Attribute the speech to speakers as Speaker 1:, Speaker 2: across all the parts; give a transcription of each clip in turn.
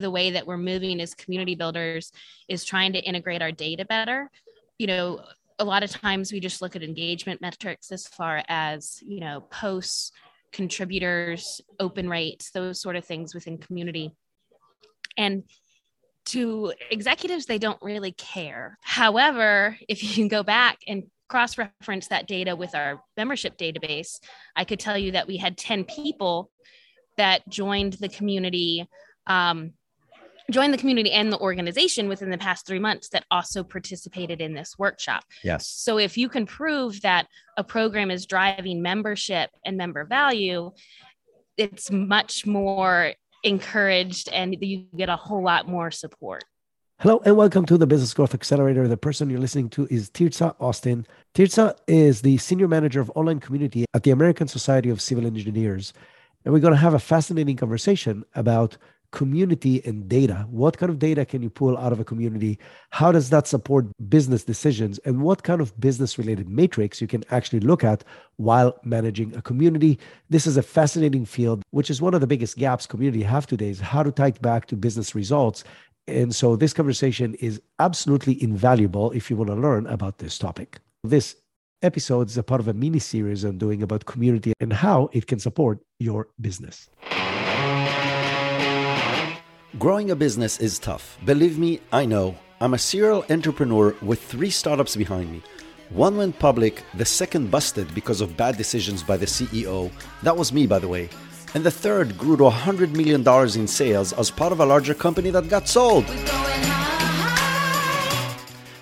Speaker 1: the way that we're moving as community builders is trying to integrate our data better. You know, a lot of times we just look at engagement metrics as far as, you know, posts, contributors, open rates, those sort of things within community. And to executives, they don't really care. However, if you can go back and cross reference that data with our membership database, I could tell you that we had 10 people that joined the community um, joined the community and the organization within the past three months that also participated in this workshop.
Speaker 2: Yes.
Speaker 1: So if you can prove that a program is driving membership and member value, it's much more encouraged and you get a whole lot more support.
Speaker 2: Hello and welcome to the Business Growth Accelerator. The person you're listening to is Tirza Austin. Tirza is the Senior Manager of Online Community at the American Society of Civil Engineers. And we're going to have a fascinating conversation about community and data. What kind of data can you pull out of a community? How does that support business decisions? And what kind of business related matrix you can actually look at while managing a community? This is a fascinating field, which is one of the biggest gaps community have today is how to tie it back to business results. And so this conversation is absolutely invaluable if you want to learn about this topic. This episode is a part of a mini series I'm doing about community and how it can support your business.
Speaker 3: Growing a business is tough. Believe me, I know. I'm a serial entrepreneur with three startups behind me. One went public, the second busted because of bad decisions by the CEO. That was me, by the way. And the third grew to $100 million in sales as part of a larger company that got sold.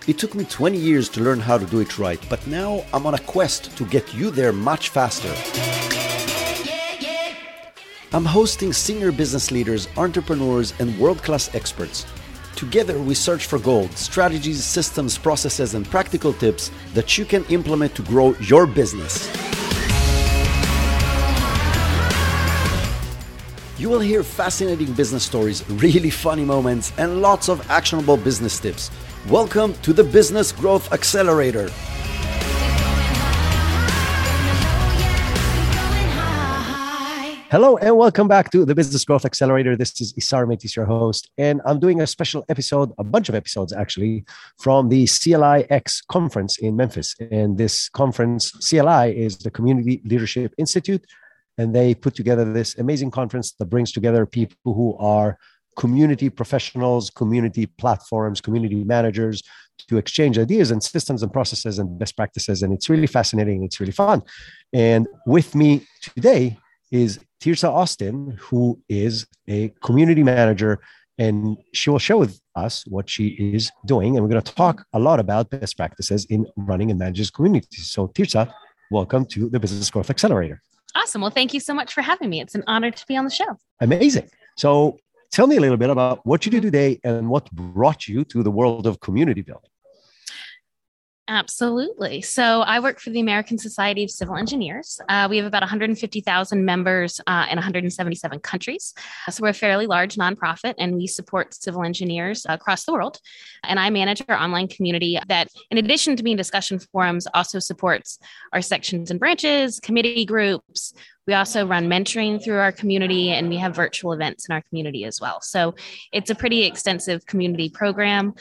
Speaker 3: It took me 20 years to learn how to do it right, but now I'm on a quest to get you there much faster. I'm hosting senior business leaders, entrepreneurs, and world class experts. Together, we search for gold, strategies, systems, processes, and practical tips that you can implement to grow your business. You will hear fascinating business stories, really funny moments, and lots of actionable business tips. Welcome to the Business Growth Accelerator.
Speaker 2: Hello and welcome back to the Business Growth Accelerator. This is Isar Meitis, your host, and I'm doing a special episode, a bunch of episodes actually, from the CLI X conference in Memphis. And this conference, CLI, is the Community Leadership Institute, and they put together this amazing conference that brings together people who are community professionals, community platforms, community managers to exchange ideas and systems and processes and best practices. And it's really fascinating. It's really fun. And with me today is Tirza Austin, who is a community manager, and she will share with us what she is doing. And we're going to talk a lot about best practices in running and managing communities. So, Tirza, welcome to the Business Growth Accelerator.
Speaker 1: Awesome. Well, thank you so much for having me. It's an honor to be on the show.
Speaker 2: Amazing. So, tell me a little bit about what you do today and what brought you to the world of community building.
Speaker 1: Absolutely. So I work for the American Society of Civil Engineers. Uh, we have about 150,000 members uh, in 177 countries. So we're a fairly large nonprofit and we support civil engineers across the world. And I manage our online community that, in addition to being discussion forums, also supports our sections and branches, committee groups. We also run mentoring through our community and we have virtual events in our community as well. So it's a pretty extensive community program.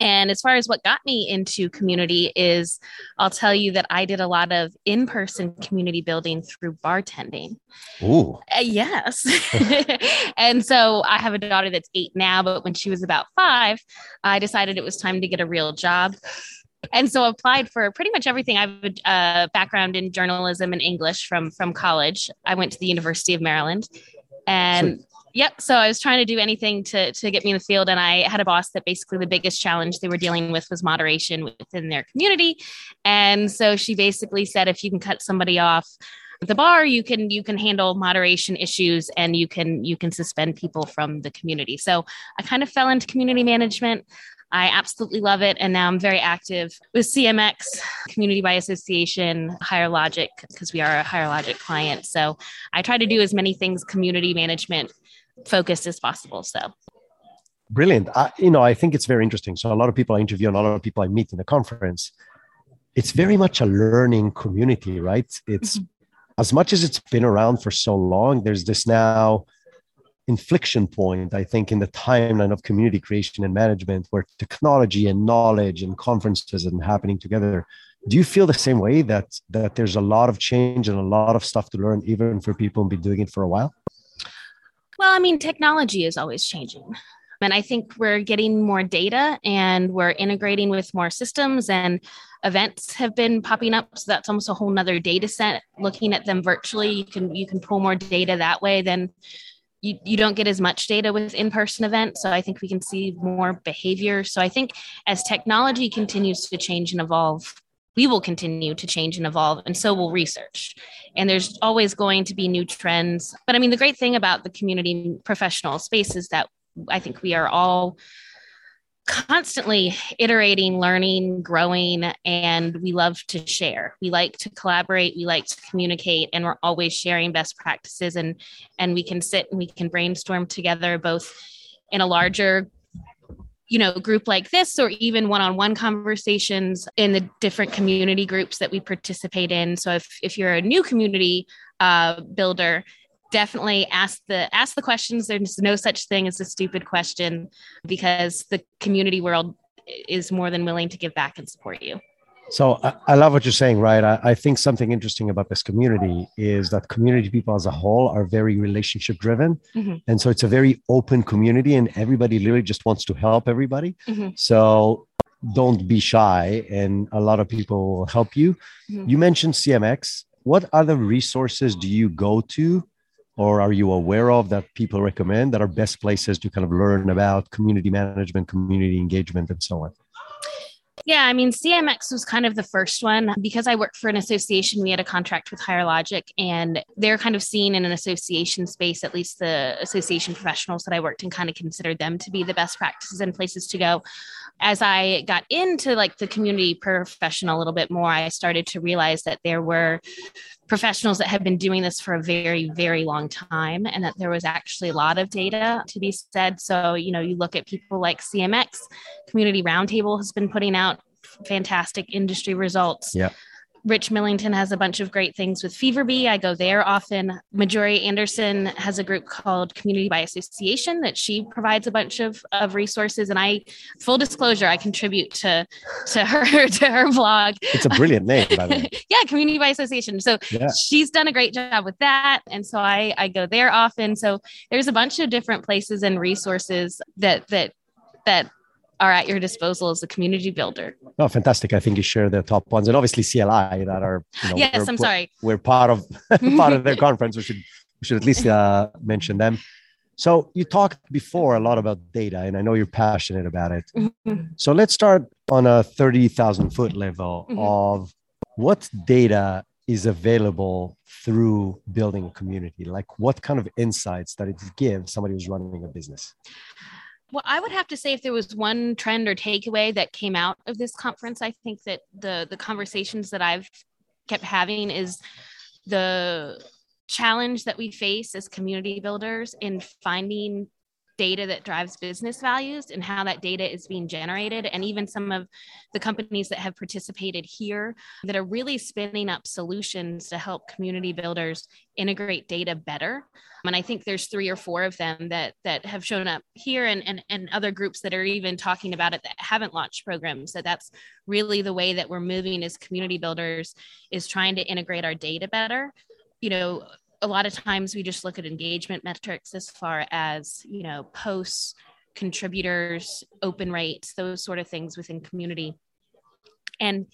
Speaker 1: And as far as what got me into community is, I'll tell you that I did a lot of in person community building through bartending.
Speaker 2: Ooh.
Speaker 1: Uh, yes. and so I have a daughter that's eight now, but when she was about five, I decided it was time to get a real job. And so applied for pretty much everything. I have a uh, background in journalism and English from from college. I went to the University of Maryland, and Yep. So I was trying to do anything to to get me in the field, and I had a boss that basically the biggest challenge they were dealing with was moderation within their community, and so she basically said, if you can cut somebody off the bar you can you can handle moderation issues and you can you can suspend people from the community so i kind of fell into community management I absolutely love it. And now I'm very active with CMX, Community by Association, Higher Logic, because we are a Higher Logic client. So I try to do as many things community management focused as possible. So
Speaker 2: brilliant. I, you know, I think it's very interesting. So a lot of people I interview and a lot of people I meet in the conference, it's very much a learning community, right? It's mm-hmm. as much as it's been around for so long, there's this now inflection point, I think, in the timeline of community creation and management, where technology and knowledge and conferences and happening together. Do you feel the same way that that there's a lot of change and a lot of stuff to learn, even for people who've been doing it for a while?
Speaker 1: Well, I mean, technology is always changing. And I think we're getting more data and we're integrating with more systems and events have been popping up. So that's almost a whole nother data set. Looking at them virtually, you can you can pull more data that way than you, you don't get as much data with in-person events. So I think we can see more behavior. So I think as technology continues to change and evolve, we will continue to change and evolve and so will research and there's always going to be new trends but i mean the great thing about the community professional space is that I think we are all constantly iterating, learning, growing, and we love to share. We like to collaborate, we like to communicate, and we're always sharing best practices and and we can sit and we can brainstorm together both in a larger you know group like this or even one-on-one conversations in the different community groups that we participate in. So if, if you're a new community uh, builder definitely ask the ask the questions. There's no such thing as a stupid question because the community world is more than willing to give back and support you
Speaker 2: so I, I love what you're saying right I, I, think something interesting about this community is that community people as a whole are very relationship driven mm-hmm. and so it's a very open community and everybody literally just wants to help everybody mm-hmm. so don't be shy and a lot of people will help you mm-hmm. you mentioned cmx what other resources do you go to or are you aware of that people recommend that are best places to kind of learn about community management, community engagement, and so on?
Speaker 1: Yeah, I mean, CMX was kind of the first one because I worked for an association. We had a contract with Higher Logic, and they're kind of seen in an association space, at least the association professionals that I worked in kind of considered them to be the best practices and places to go. As I got into like the community profession a little bit more, I started to realize that there were professionals that have been doing this for a very, very long time, and that there was actually a lot of data to be said. So, you know, you look at people like CMX, Community Roundtable has been putting out fantastic industry results.
Speaker 2: Yeah.
Speaker 1: Rich Millington has a bunch of great things with Feverbee. I go there often. Marjorie Anderson has a group called Community by Association that she provides a bunch of, of resources. And I, full disclosure, I contribute to to her to her blog.
Speaker 2: It's a brilliant name, by the way.
Speaker 1: yeah, Community by Association. So yeah. she's done a great job with that. And so I I go there often. So there's a bunch of different places and resources that that that are at your disposal as a community builder.
Speaker 2: Oh, fantastic! I think you share the top ones, and obviously CLI that are.
Speaker 1: You know, yes, I'm sorry.
Speaker 2: We're part of part of their conference. We should we should at least uh, mention them. So you talked before a lot about data, and I know you're passionate about it. Mm-hmm. So let's start on a thirty thousand foot level mm-hmm. of what data is available through building a community. Like, what kind of insights that it gives somebody who's running a business?
Speaker 1: Well, I would have to say if there was one trend or takeaway that came out of this conference, I think that the the conversations that I've kept having is the challenge that we face as community builders in finding data that drives business values and how that data is being generated and even some of the companies that have participated here that are really spinning up solutions to help community builders integrate data better. And i think there's three or four of them that that have shown up here and and, and other groups that are even talking about it that haven't launched programs. That that's really the way that we're moving as community builders is trying to integrate our data better. You know a lot of times we just look at engagement metrics as far as you know posts contributors open rates those sort of things within community. And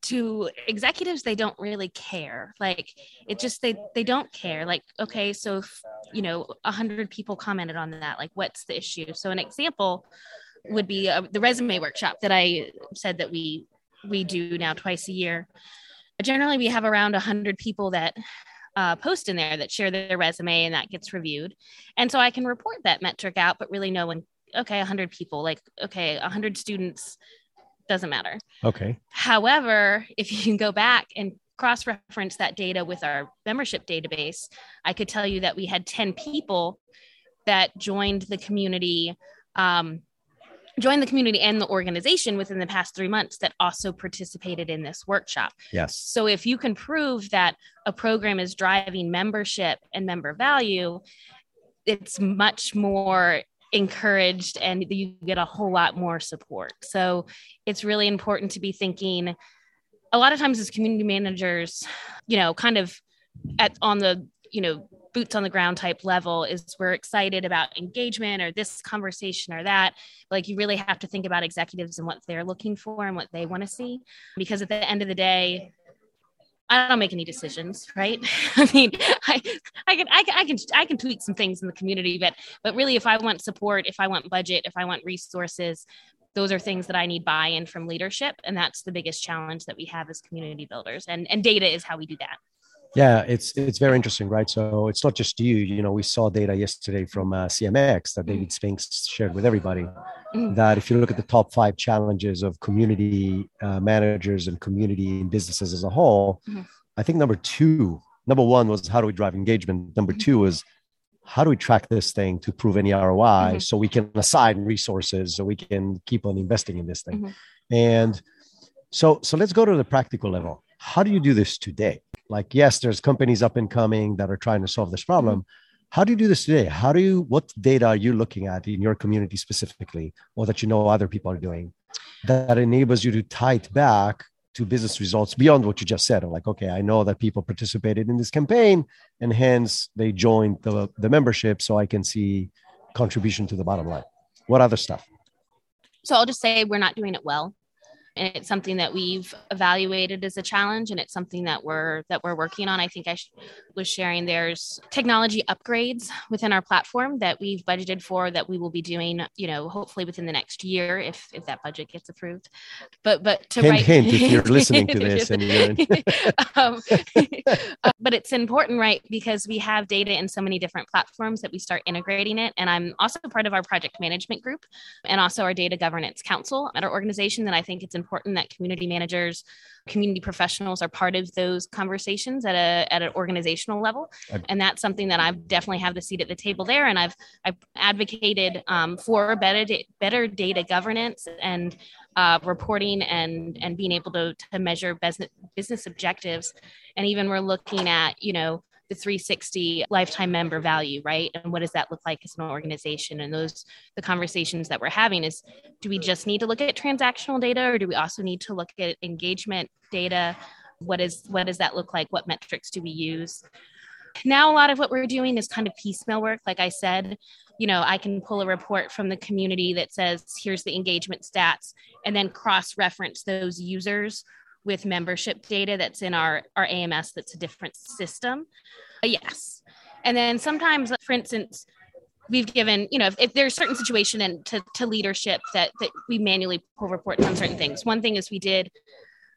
Speaker 1: to executives they don't really care. Like it just they they don't care. Like okay so if you know 100 people commented on that like what's the issue? So an example would be uh, the resume workshop that i said that we we do now twice a year. Generally we have around 100 people that uh, post in there that share their resume and that gets reviewed. And so I can report that metric out, but really know when, okay, 100 people, like, okay, 100 students doesn't matter.
Speaker 2: Okay.
Speaker 1: However, if you can go back and cross reference that data with our membership database, I could tell you that we had 10 people that joined the community um, joined the community and the organization within the past three months that also participated in this workshop.
Speaker 2: Yes.
Speaker 1: So if you can prove that a program is driving membership and member value, it's much more encouraged and you get a whole lot more support. So it's really important to be thinking a lot of times as community managers, you know, kind of at on the, you know, boots on the ground type level is we're excited about engagement or this conversation or that. Like you really have to think about executives and what they're looking for and what they want to see. Because at the end of the day, I don't make any decisions, right? I mean, I, I can, I can, I can, I can tweak some things in the community, but, but really, if I want support, if I want budget, if I want resources, those are things that I need buy-in from leadership, and that's the biggest challenge that we have as community builders. And and data is how we do that.
Speaker 2: Yeah, it's it's very interesting, right? So it's not just you. You know, we saw data yesterday from uh, CMX that David Spinks shared with everybody. Mm-hmm. That if you look at the top five challenges of community uh, managers and community and businesses as a whole, mm-hmm. I think number two, number one was how do we drive engagement. Number mm-hmm. two is how do we track this thing to prove any ROI mm-hmm. so we can assign resources so we can keep on investing in this thing. Mm-hmm. And so so let's go to the practical level. How do you do this today? Like yes there's companies up and coming that are trying to solve this problem. Mm-hmm. How do you do this today? How do you what data are you looking at in your community specifically or that you know other people are doing that enables you to tie it back to business results beyond what you just said? Of like okay i know that people participated in this campaign and hence they joined the, the membership so i can see contribution to the bottom line. What other stuff?
Speaker 1: So i'll just say we're not doing it well and it's something that we've evaluated as a challenge and it's something that we're that we're working on. I think i sh- was sharing there's technology upgrades within our platform that we've budgeted for that we will be doing you know hopefully within the next year if if that budget gets approved. But but to
Speaker 2: hint,
Speaker 1: write
Speaker 2: hint if you're listening to this and you're in...
Speaker 1: um, uh, but it's important right because we have data in so many different platforms that we start integrating it and i'm also part of our project management group and also our data governance council at our organization that i think it's important important that community managers, community professionals are part of those conversations at a at an organizational level, and that's something that I definitely have the seat at the table there. And I've I've advocated um, for better da- better data governance and uh, reporting and and being able to to measure business business objectives, and even we're looking at you know the 360 lifetime member value, right? And what does that look like as an organization? And those, the conversations that we're having is do we just need to look at transactional data or do we also need to look at engagement data? What is, what does that look like? What metrics do we use? Now, a lot of what we're doing is kind of piecemeal work. Like I said, you know, I can pull a report from the community that says, here's the engagement stats, and then cross reference those users with membership data that's in our, our AMS that's a different system. But yes. And then sometimes, for instance, we've given, you know, if, if there's certain situation and to, to leadership that, that we manually pull reports on certain things. One thing is we did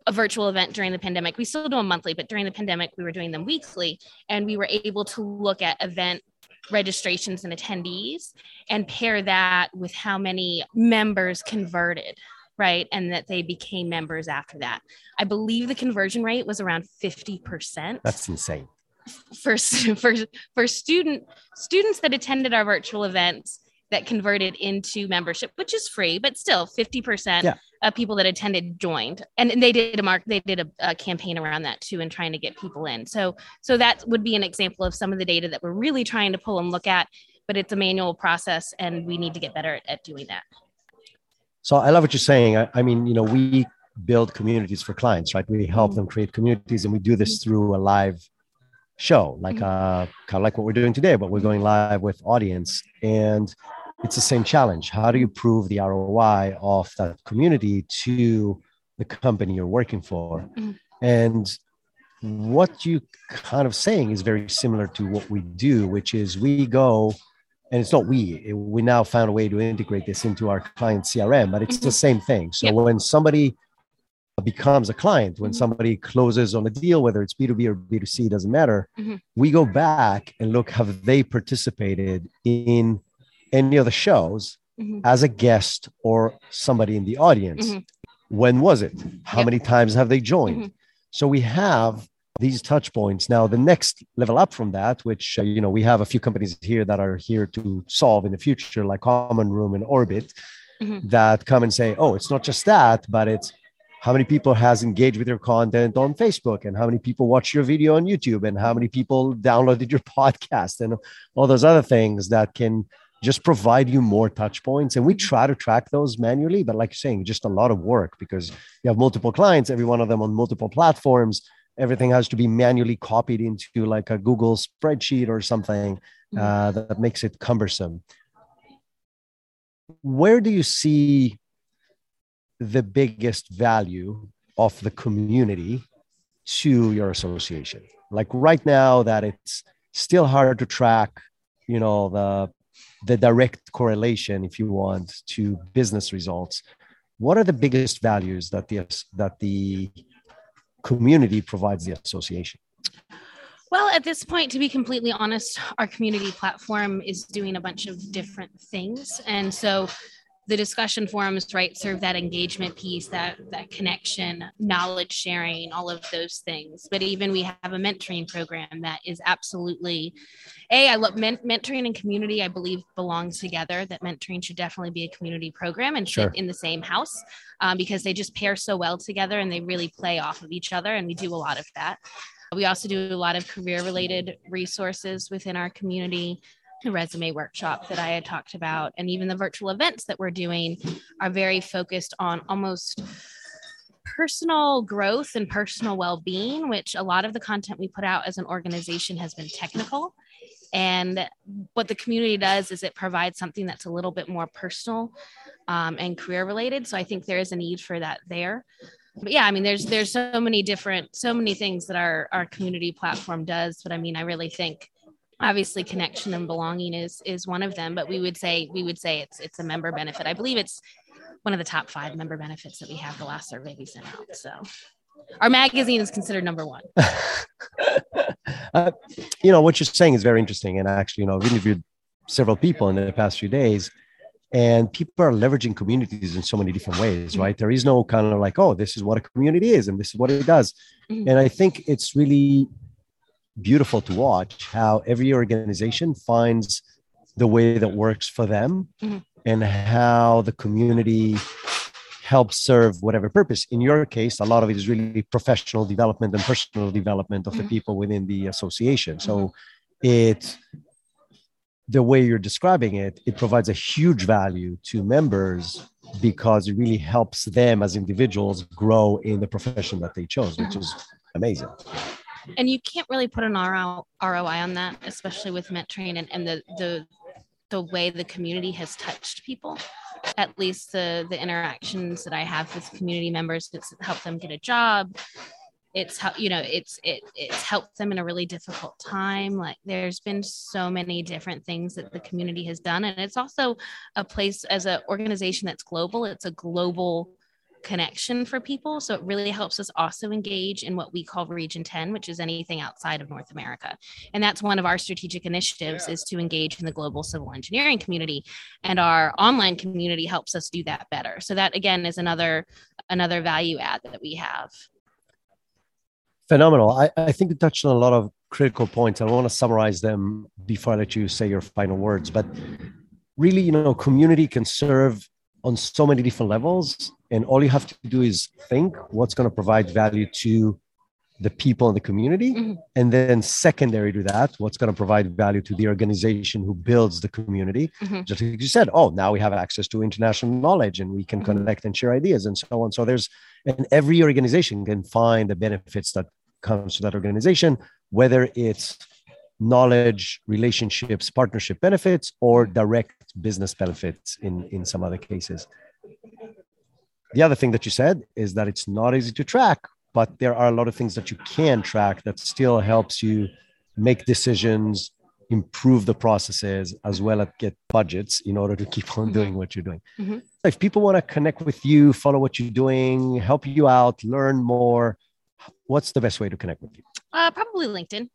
Speaker 1: a virtual event during the pandemic. We still do them monthly, but during the pandemic, we were doing them weekly. And we were able to look at event registrations and attendees and pair that with how many members converted right? And that they became members after that. I believe the conversion rate was around 50%.
Speaker 2: That's insane.
Speaker 1: For, for, for student students that attended our virtual events that converted into membership, which is free, but still 50% yeah. Of people that attended joined. And, and they did a mark, they did a, a, campaign around that too, and trying to get people in. So, so that would be an example of some of the data that we're really trying to pull and look at, but it's a manual process and we need to get better at, at doing that.
Speaker 2: So I love what you're saying. I, I mean, you know, we build communities for clients, right? We help them create communities, and we do this through a live show, like mm-hmm. uh, kind of like what we're doing today, but we're going live with audience, and it's the same challenge. How do you prove the ROI of that community to the company you're working for? Mm-hmm. And what you kind of saying is very similar to what we do, which is we go and it's not we we now found a way to integrate this into our client crm but it's mm-hmm. the same thing so yep. when somebody becomes a client when mm-hmm. somebody closes on a deal whether it's b2b or b2c doesn't matter mm-hmm. we go back and look have they participated in any of the shows mm-hmm. as a guest or somebody in the audience mm-hmm. when was it how yep. many times have they joined mm-hmm. so we have these touch points. Now, the next level up from that, which uh, you know we have a few companies here that are here to solve in the future, like Common Room and Orbit, mm-hmm. that come and say, "Oh, it's not just that, but it's how many people has engaged with your content on facebook and how many people watch your video on youtube and how many people downloaded your podcast and all those other things that can just provide you more touch points. And we try to track those manually but like you're saying just a lot of work because you have multiple clients every one of them on multiple platforms. Everything has to be manually copied into like a google spreadsheet or something uh, mm-hmm. that makes it cumbersome. Where do you see the biggest value of the community to your association? Like right now that it's still hard to track you know the the direct correlation if you want to business results what are the biggest values that the that the community provides the association
Speaker 1: well, at this point, to be completely honest, our community platform is doing a bunch of different things. And so the discussion forums right serve that engagement piece that that connection knowledge sharing all of those things. But even we have a mentoring program that is absolutely a i love men- mentoring and community i believe belong together that mentoring should definitely be a community program and sure. sit in the same house um, because they just pair so well together and they really play off of each other and we do a lot of that. We also do a lot of career related resources within our community resume workshop that I had talked about, and even the virtual events that we're doing are very focused on almost personal growth and personal well being, which a lot of the content we put out as an organization has been technical. And what the community does is it provides something that's a little bit more personal um, and career related. So I think there is a need for that there. But yeah, I mean, there's there's so many different, so many things that our our community platform does. But I mean, I really think obviously connection and belonging is is one of them but we would say we would say it's it's a member benefit. I believe it's one of the top five member benefits that we have the last survey we sent out so. Our magazine is considered number one.
Speaker 2: Uh, you know what you're saying is very interesting and actually you know i've interviewed several people in the past few days and people are leveraging communities in so many different ways right? There is no kind of like oh this is what a community is and this is what it does. Mm-hmm. and i think it's really beautiful to watch how every organization finds the way that works for them mm-hmm. and how the community helps serve whatever purpose. In your case, a lot of it is really professional development and personal development of mm-hmm. the people within the association. So mm-hmm. it the way you're describing it, it provides a huge value to members because it really helps them as individuals grow in the profession that they chose, which is amazing
Speaker 1: and you can't really put an ROI on that, especially with mentoring and, and the the the way the community has touched people. At least the the interactions that I have with community members, it's helped them get a job. It's how you know it's it it's helped them in a really difficult time. Like there's been so many different things that the community has done, and it's also a place as an organization that's global. It's a global connection for people. So it really helps us also engage in what we call Region 10, which is anything outside of North America. And that's one of our strategic initiatives is to engage in the global civil engineering community. And our online community helps us do that better. So that again is another another value add that we have.
Speaker 2: Phenomenal. I, I think you touched on a lot of critical points. I want to summarize them before I let you say your final words. But really, you know, community can serve on so many different levels and all you have to do is think what's going to provide value to the people in the community mm-hmm. and then secondary to that what's going to provide value to the organization who builds the community mm-hmm. just like you said oh now we have access to international knowledge and we can mm-hmm. connect and share ideas and so on so there's and every organization can find the benefits that comes to that organization whether it's knowledge relationships partnership benefits or direct business benefits in in some other cases the other thing that you said is that it's not easy to track, but there are a lot of things that you can track that still helps you make decisions, improve the processes, as well as get budgets in order to keep on doing what you're doing. Mm-hmm. If people want to connect with you, follow what you're doing, help you out, learn more, what's the best way to connect with you?
Speaker 1: Uh, probably LinkedIn.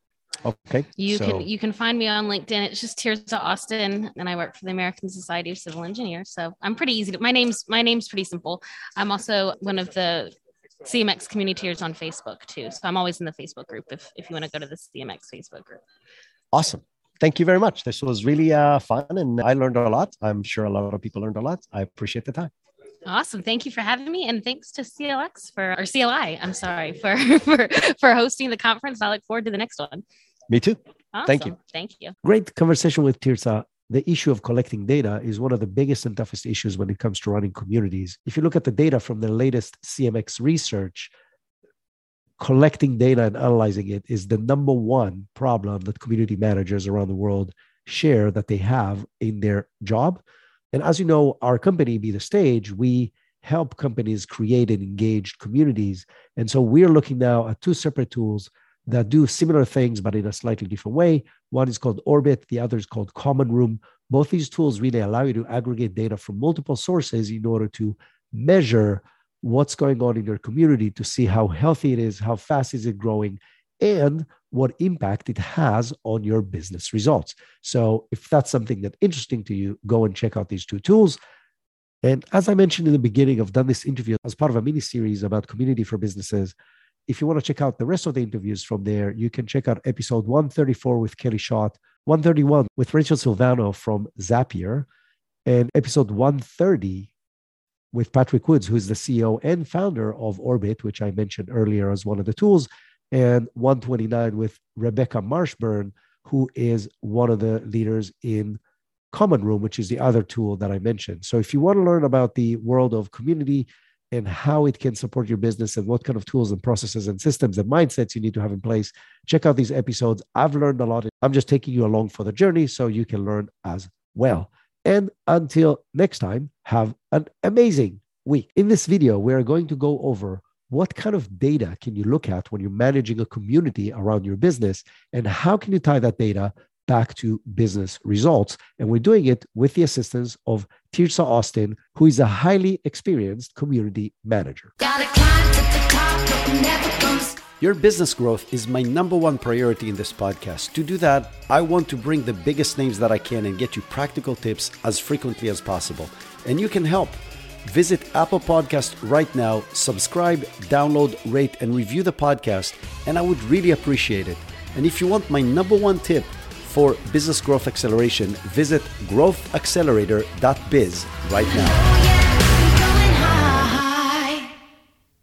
Speaker 2: Okay.
Speaker 1: You so, can you can find me on LinkedIn. It's just Tirza Austin, and I work for the American Society of Civil Engineers. So I'm pretty easy to. My name's my name's pretty simple. I'm also one of the CMX community on Facebook too. So I'm always in the Facebook group if if you want to go to the CMX Facebook group.
Speaker 2: Awesome. Thank you very much. This was really uh, fun, and I learned a lot. I'm sure a lot of people learned a lot. I appreciate the time.
Speaker 1: Awesome. Thank you for having me. And thanks to CLX for, or CLI, I'm sorry, for, for, for hosting the conference. I look forward to the next one.
Speaker 4: Me too.
Speaker 1: Awesome.
Speaker 4: Thank you.
Speaker 1: Thank you.
Speaker 4: Great conversation with Tirza. The issue of collecting data is one of the biggest and toughest issues when it comes to running communities. If you look at the data from the latest CMX research, collecting data and analyzing it is the number one problem that community managers around the world share that they have in their job. And as you know, our company, Be the Stage, we help companies create and engaged communities. And so we're looking now at two separate tools that do similar things, but in a slightly different way. One is called Orbit, the other is called Common Room. Both these tools really allow you to aggregate data from multiple sources in order to measure what's going on in your community to see how healthy it is, how fast is it growing, and what impact it has on your business results. So, if that's something that's interesting to you, go and check out these two tools. And as I mentioned in the beginning, I've done this interview as part of a mini series about community for businesses. If you want to check out the rest of the interviews from there, you can check out episode 134 with Kelly Schott, 131 with Rachel Silvano from Zapier, and episode 130 with Patrick Woods, who's the CEO and founder of Orbit, which I mentioned earlier as one of the tools, and 129 with Rebecca Marshburn, who is one of the leaders in Common Room, which is the other tool that I mentioned. So if you want to learn about the world of community and how it can support your business and what kind of tools and processes and systems and mindsets you need to have in place, check out these episodes. I've learned a lot. I'm just taking you along for the journey so you can learn as well. And until next time, have an amazing week. In this video, we are going to go over what kind of data can you look at when you're managing a community around your business and how can you tie that data back to business results and we're doing it with the assistance of tirza austin who is a highly experienced community manager
Speaker 3: your business growth is my number one priority in this podcast. To do that, I want to bring the biggest names that I can and get you practical tips as frequently as possible. And you can help. Visit Apple Podcast right now, subscribe, download, rate, and review the podcast, and I would really appreciate it. And if you want my number one tip for business growth acceleration, visit growthaccelerator.biz right now.